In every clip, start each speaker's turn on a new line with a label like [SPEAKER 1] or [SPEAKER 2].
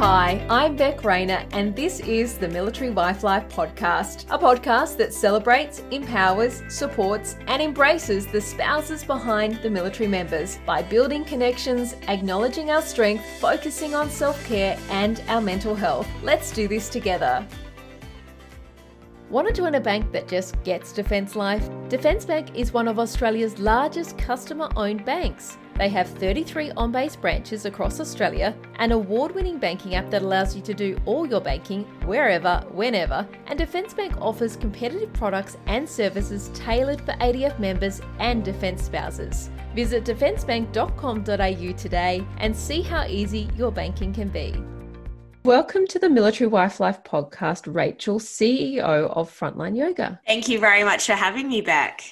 [SPEAKER 1] Hi, I'm Beck Rayner, and this is the Military Wife Life podcast, a podcast that celebrates, empowers, supports, and embraces the spouses behind the military members by building connections, acknowledging our strength, focusing on self care and our mental health. Let's do this together. Want to join a bank that just gets Defence Life? Defence Bank is one of Australia's largest customer owned banks. They have 33 on base branches across Australia, an award winning banking app that allows you to do all your banking wherever, whenever, and Defence Bank offers competitive products and services tailored for ADF members and Defence spouses. Visit defencebank.com.au today and see how easy your banking can be. Welcome to the Military Wife Life podcast, Rachel, CEO of Frontline Yoga.
[SPEAKER 2] Thank you very much for having me back.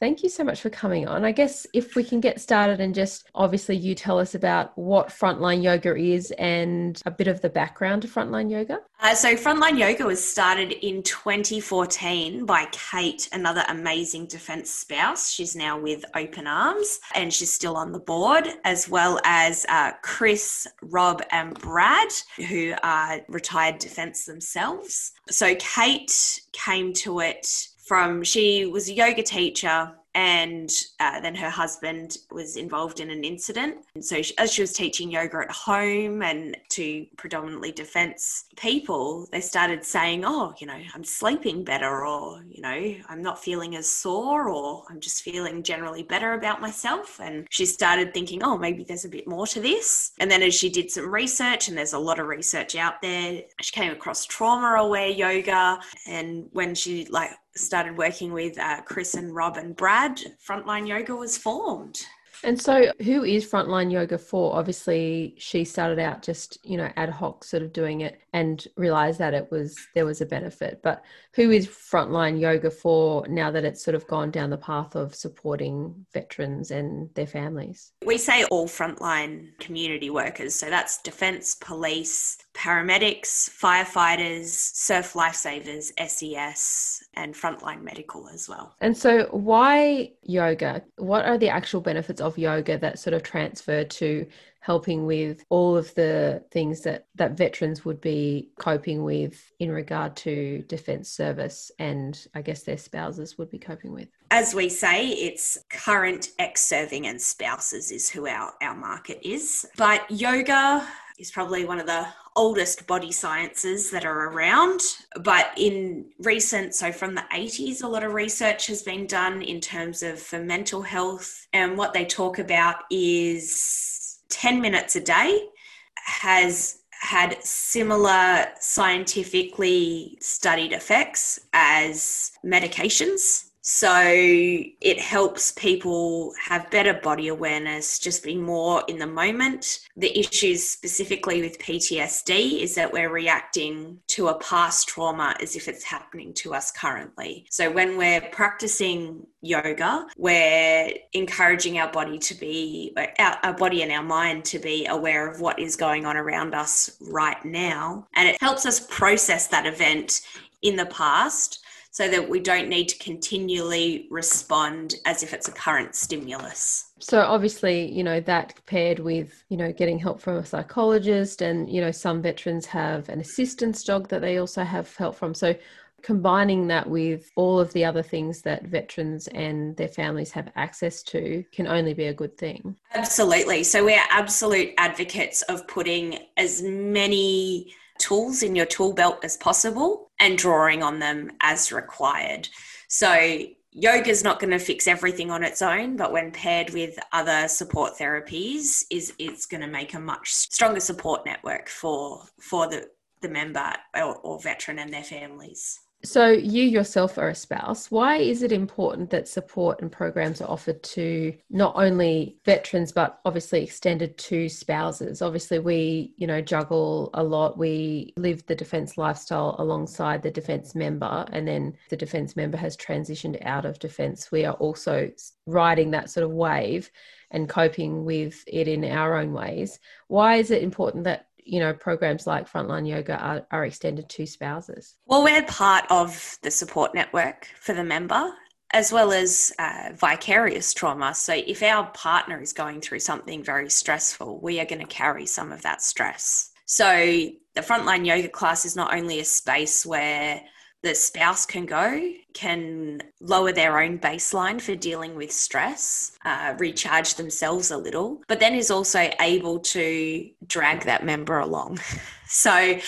[SPEAKER 1] Thank you so much for coming on. I guess if we can get started and just obviously you tell us about what Frontline Yoga is and a bit of the background to Frontline Yoga.
[SPEAKER 2] Uh, so, Frontline Yoga was started in 2014 by Kate, another amazing defense spouse. She's now with Open Arms and she's still on the board, as well as uh, Chris, Rob, and Brad, who are retired defense themselves. So, Kate came to it from she was a yoga teacher and uh, then her husband was involved in an incident. And so, she, as she was teaching yoga at home and to predominantly defense people, they started saying, Oh, you know, I'm sleeping better, or, you know, I'm not feeling as sore, or I'm just feeling generally better about myself. And she started thinking, Oh, maybe there's a bit more to this. And then, as she did some research, and there's a lot of research out there, she came across trauma aware yoga. And when she like started working with uh, Chris and Rob and Brad, Frontline Yoga was formed.
[SPEAKER 1] And so, who is Frontline Yoga for? Obviously, she started out just, you know, ad hoc sort of doing it and realized that it was there was a benefit. But who is Frontline Yoga for now that it's sort of gone down the path of supporting veterans and their families?
[SPEAKER 2] We say all frontline community workers. So that's defense, police, paramedics, firefighters, surf lifesavers, SES, and frontline medical as well.
[SPEAKER 1] And so, why yoga? What are the actual benefits of yoga that sort of transfer to helping with all of the things that that veterans would be coping with in regard to defence service and I guess their spouses would be coping with?
[SPEAKER 2] As we say, it's current ex-serving and spouses is who our, our market is. But yoga is probably one of the oldest body sciences that are around. But in recent, so from the 80s, a lot of research has been done in terms of for mental health. And what they talk about is 10 minutes a day has had similar scientifically studied effects as medications so it helps people have better body awareness, just be more in the moment. The issues specifically with PTSD is that we're reacting to a past trauma as if it's happening to us currently. So when we're practicing yoga, we're encouraging our body to be, our, our body and our mind to be aware of what is going on around us right now. And it helps us process that event in the past so that we don't need to continually respond as if it's a current stimulus.
[SPEAKER 1] So obviously, you know, that paired with, you know, getting help from a psychologist and, you know, some veterans have an assistance dog that they also have help from. So combining that with all of the other things that veterans and their families have access to can only be a good thing.
[SPEAKER 2] Absolutely. So we're absolute advocates of putting as many tools in your tool belt as possible and drawing on them as required. So, yoga is not going to fix everything on its own, but when paired with other support therapies, is it's going to make a much stronger support network for for the the member or, or veteran and their families.
[SPEAKER 1] So, you yourself are a spouse. Why is it important that support and programs are offered to not only veterans, but obviously extended to spouses? Obviously, we, you know, juggle a lot. We live the defence lifestyle alongside the defence member, and then the defence member has transitioned out of defence. We are also riding that sort of wave and coping with it in our own ways. Why is it important that you know programs like frontline yoga are, are extended to spouses
[SPEAKER 2] well we're part of the support network for the member as well as uh, vicarious trauma. So, if our partner is going through something very stressful, we are going to carry some of that stress. So the frontline yoga class is not only a space where the spouse can go, can lower their own baseline for dealing with stress, uh, recharge themselves a little, but then is also able to drag that member along. so I,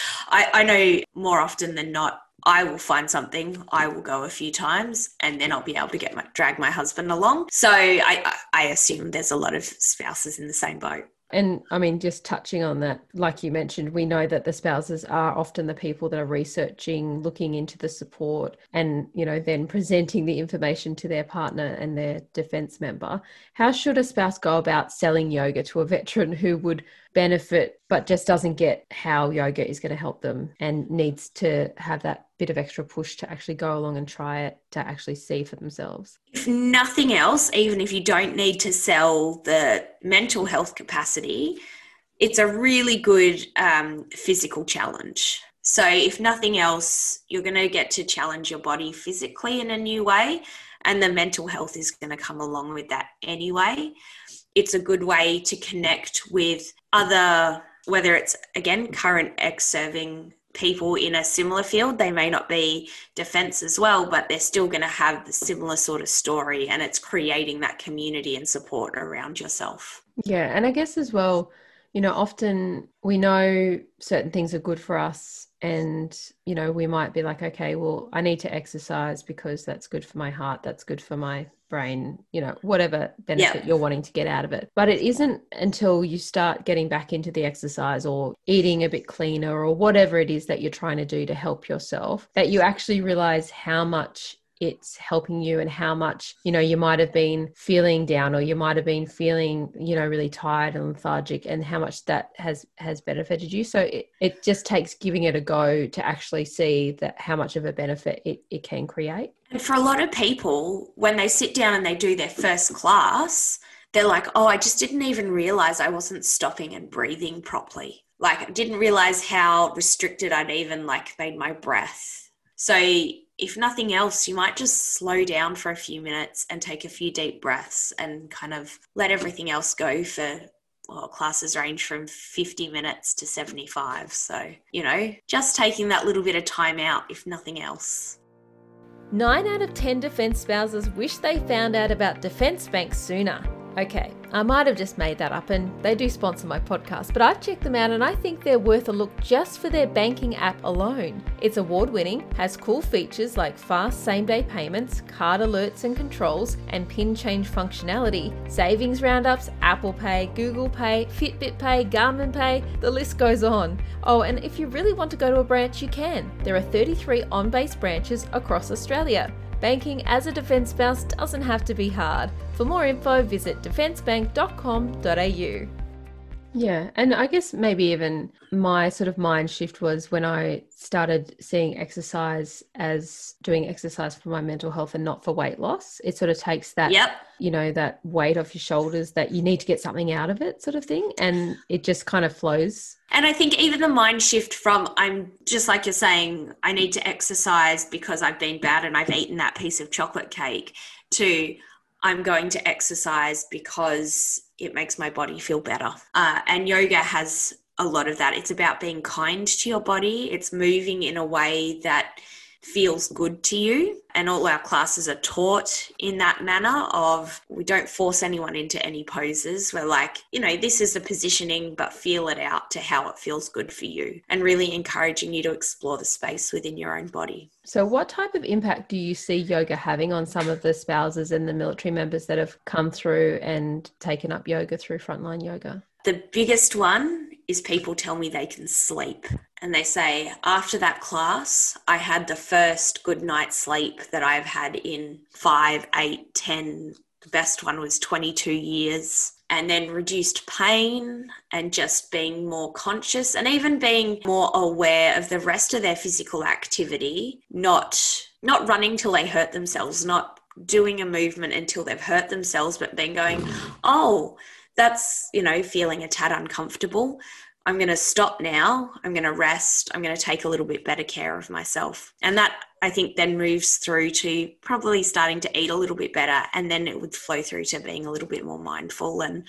[SPEAKER 2] I know more often than not, I will find something. I will go a few times, and then I'll be able to get my drag my husband along. So I I assume there's a lot of spouses in the same boat.
[SPEAKER 1] And I mean, just touching on that, like you mentioned, we know that the spouses are often the people that are researching, looking into the support, and, you know, then presenting the information to their partner and their defense member. How should a spouse go about selling yoga to a veteran who would benefit but just doesn't get how yoga is going to help them and needs to have that bit of extra push to actually go along and try it to actually see for themselves.
[SPEAKER 2] If nothing else even if you don't need to sell the mental health capacity it's a really good um, physical challenge. So if nothing else you're going to get to challenge your body physically in a new way and the mental health is going to come along with that anyway it's a good way to connect with other, whether it's again current ex serving people in a similar field. They may not be defense as well, but they're still going to have the similar sort of story, and it's creating that community and support around yourself.
[SPEAKER 1] Yeah, and I guess as well, you know, often we know certain things are good for us and you know we might be like okay well i need to exercise because that's good for my heart that's good for my brain you know whatever benefit you're wanting to get out of it. But it isn't until you start getting back into the exercise or eating a bit cleaner or whatever it is that you're trying to do to help yourself that you actually realize how much it's helping you and how much you know you might have been feeling down or you might have been feeling you know really tired and lethargic and how much that has has benefited you. So it, it just takes giving it a go to actually see that how much of a benefit it, it can create
[SPEAKER 2] and for a lot of people when they sit down and they do their first class they're like oh i just didn't even realize i wasn't stopping and breathing properly like i didn't realize how restricted i'd even like made my breath so if nothing else, you might just slow down for a few minutes and take a few deep breaths and kind of let everything else go for well, classes range from 50 minutes to 75. So, you know, just taking that little bit of time out, if nothing else.
[SPEAKER 1] Nine out of 10 defence spouses wish they found out about Defence Bank sooner. Okay, I might have just made that up and they do sponsor my podcast, but I've checked them out and I think they're worth a look just for their banking app alone. It's award winning, has cool features like fast same day payments, card alerts and controls, and pin change functionality, savings roundups, Apple Pay, Google Pay, Fitbit Pay, Garmin Pay, the list goes on. Oh, and if you really want to go to a branch, you can. There are 33 on base branches across Australia. Banking as a defence spouse doesn't have to be hard. For more info, visit defencebank.com.au. Yeah, and I guess maybe even my sort of mind shift was when I started seeing exercise as doing exercise for my mental health and not for weight loss. It sort of takes that,
[SPEAKER 2] yep.
[SPEAKER 1] you know, that weight off your shoulders that you need to get something out of it, sort of thing, and it just kind of flows.
[SPEAKER 2] And I think even the mind shift from I'm just like you're saying, I need to exercise because I've been bad and I've eaten that piece of chocolate cake to I'm going to exercise because it makes my body feel better. Uh, and yoga has a lot of that. It's about being kind to your body, it's moving in a way that feels good to you. And all our classes are taught in that manner of we don't force anyone into any poses. We're like, you know, this is the positioning, but feel it out to how it feels good for you and really encouraging you to explore the space within your own body.
[SPEAKER 1] So, what type of impact do you see yoga having on some of the spouses and the military members that have come through and taken up yoga through frontline yoga?
[SPEAKER 2] The biggest one is people tell me they can sleep. And they say, after that class, I had the first good night's sleep that I've had in five, eight, ten. The best one was 22 years. And then reduced pain and just being more conscious and even being more aware of the rest of their physical activity, not not running till they hurt themselves, not doing a movement until they've hurt themselves, but then going, oh, that's, you know, feeling a tad uncomfortable. I'm going to stop now. I'm going to rest. I'm going to take a little bit better care of myself. And that I think then moves through to probably starting to eat a little bit better. And then it would flow through to being a little bit more mindful and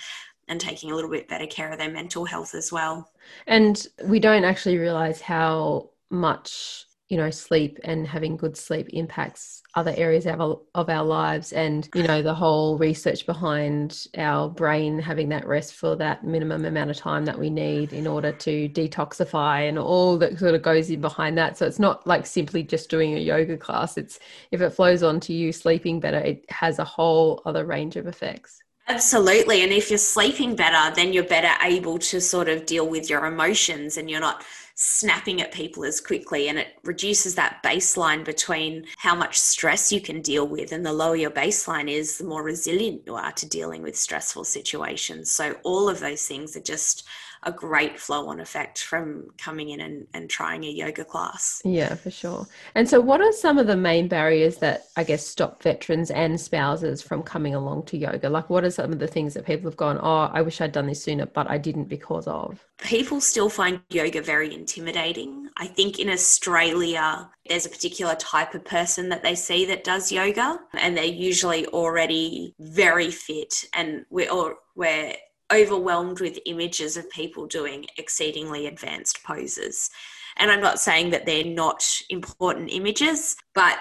[SPEAKER 2] and taking a little bit better care of their mental health as well.
[SPEAKER 3] And we don't actually realize how much you know sleep and having good sleep impacts other areas of our, of our lives. And you know the whole research behind our brain having that rest for that minimum amount of time that we need in order to detoxify and all that sort of goes in behind that. So it's not like simply just doing a yoga class. It's if it flows on to you sleeping better it has a whole other range of effects.
[SPEAKER 2] Absolutely. And if you're sleeping better, then you're better able to sort of deal with your emotions and you're not snapping at people as quickly and it reduces that baseline between how much stress you can deal with and the lower your baseline is the more resilient you are to dealing with stressful situations. So all of those things are just a great flow on effect from coming in and, and trying a yoga class.
[SPEAKER 3] Yeah, for sure. And so, what are some of the main barriers that I guess stop veterans and spouses from coming along to yoga? Like, what are some of the things that people have gone, oh, I wish I'd done this sooner, but I didn't because of?
[SPEAKER 2] People still find yoga very intimidating. I think in Australia, there's a particular type of person that they see that does yoga, and they're usually already very fit, and we're, all, we're overwhelmed with images of people doing exceedingly advanced poses. And I'm not saying that they're not important images, but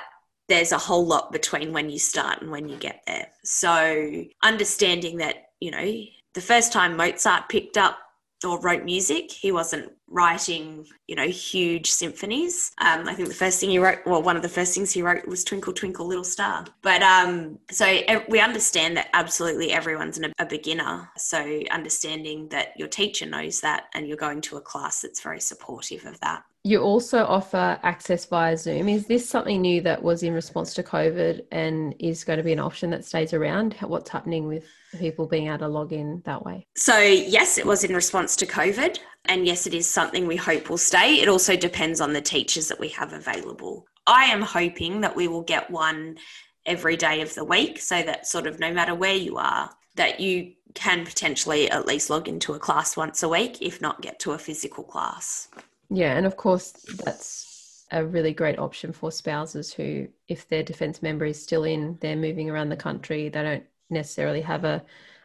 [SPEAKER 2] there's a whole lot between when you start and when you get there. So, understanding that, you know, the first time Mozart picked up or wrote music. He wasn't writing, you know, huge symphonies. Um, I think the first thing he wrote, well, one of the first things he wrote was Twinkle, Twinkle, Little Star. But um, so we understand that absolutely everyone's a beginner. So understanding that your teacher knows that and you're going to a class that's very supportive of that.
[SPEAKER 3] You also offer access via Zoom. Is this something new that was in response to COVID and is going to be an option that stays around? What's happening with people being able to log in that way?
[SPEAKER 2] So, yes, it was in response to COVID. And yes, it is something we hope will stay. It also depends on the teachers that we have available. I am hoping that we will get one every day of the week so that sort of no matter where you are, that you can potentially at least log into a class once a week, if not get to a physical class.
[SPEAKER 3] Yeah, and of course, that's a really great option for spouses who, if their defence member is still in, they're moving around the country, they don't necessarily have a,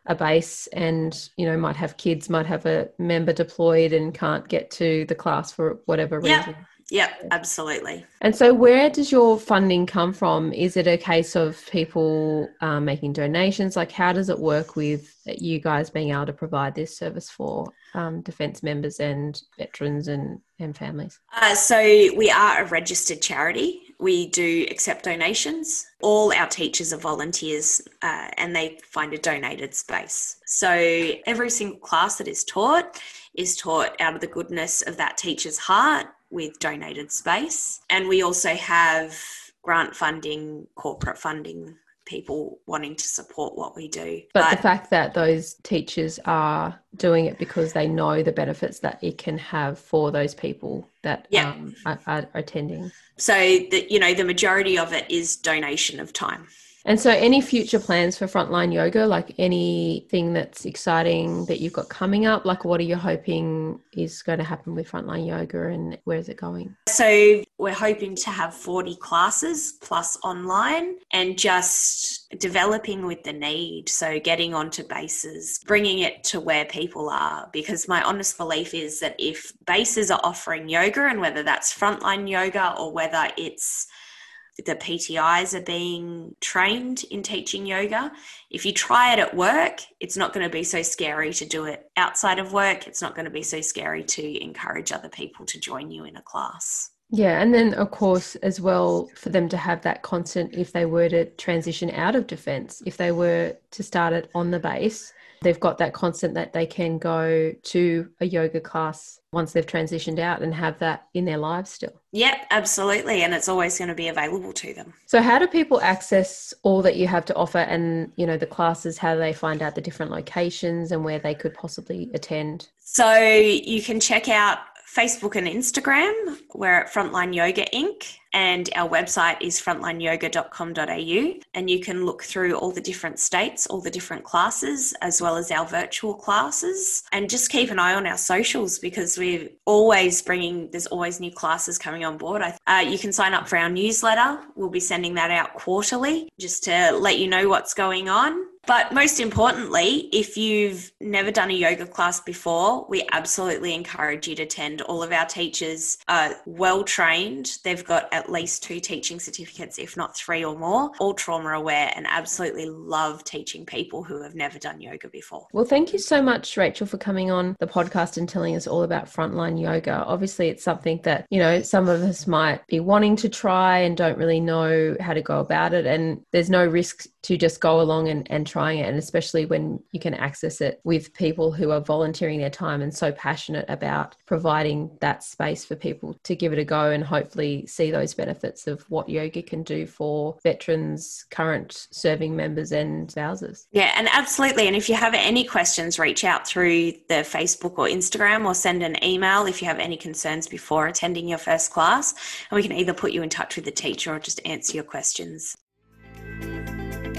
[SPEAKER 3] a base and, you know, might have kids, might have a member deployed and can't get to the class for whatever reason.
[SPEAKER 2] Yeah. Yep, absolutely.
[SPEAKER 3] And so, where does your funding come from? Is it a case of people um, making donations? Like, how does it work with you guys being able to provide this service for um, defence members and veterans and, and families?
[SPEAKER 2] Uh, so, we are a registered charity. We do accept donations. All our teachers are volunteers uh, and they find a donated space. So, every single class that is taught is taught out of the goodness of that teacher's heart with donated space. And we also have grant funding, corporate funding, people wanting to support what we do.
[SPEAKER 3] But, but, the fact that those teachers are doing it because they know the benefits that it can have for those people that yeah. um, are, are attending.
[SPEAKER 2] So, the, you know, the majority of it is donation of time.
[SPEAKER 3] And so, any future plans for Frontline Yoga, like anything that's exciting that you've got coming up? Like, what are you hoping is going to happen with Frontline Yoga and where is it going?
[SPEAKER 2] So, we're hoping to have 40 classes plus online and just developing with the need. So, getting onto bases, bringing it to where people are. Because my honest belief is that if bases are offering yoga, and whether that's frontline yoga or whether it's the PTIs are being trained in teaching yoga. If you try it at work, it's not going to be so scary to do it outside of work. It's not going to be so scary to encourage other people to join you in a class.
[SPEAKER 3] Yeah, and then of course as well for them to have that constant if they were to transition out of defence, if they were to start it on the base, they've got that constant that they can go to a yoga class once they've transitioned out and have that in their lives still.
[SPEAKER 2] Yep, absolutely. And it's always going to be available to them.
[SPEAKER 3] So how do people access all that you have to offer and, you know, the classes, how do they find out the different locations and where they could possibly attend?
[SPEAKER 2] So you can check out Facebook and Instagram. We're at Frontline Yoga Inc. And our website is frontlineyoga.com.au. And you can look through all the different states, all the different classes, as well as our virtual classes. And just keep an eye on our socials because we're always bringing, there's always new classes coming on board. Uh, you can sign up for our newsletter. We'll be sending that out quarterly just to let you know what's going on. But most importantly, if you've never done a yoga class before, we absolutely encourage you to attend. All of our teachers are well trained. They've got at least two teaching certificates, if not three or more, all trauma aware, and absolutely love teaching people who have never done yoga before.
[SPEAKER 1] Well, thank you so much, Rachel, for coming on the podcast and telling us all about frontline yoga. Obviously, it's something that, you know, some of us might be wanting to try and don't really know how to go about it. And there's no risk to just go along and, and trying it. And especially when you can access it with people who are volunteering their time and so passionate about providing that space for people to give it a go and hopefully see those benefits of what yoga can do for veterans, current serving members, and spouses.
[SPEAKER 2] Yeah, and absolutely. And if you have any questions, reach out through the Facebook or Instagram or send an email if you have any concerns before attending your first class. And we can either put you in touch with the teacher or just answer your questions.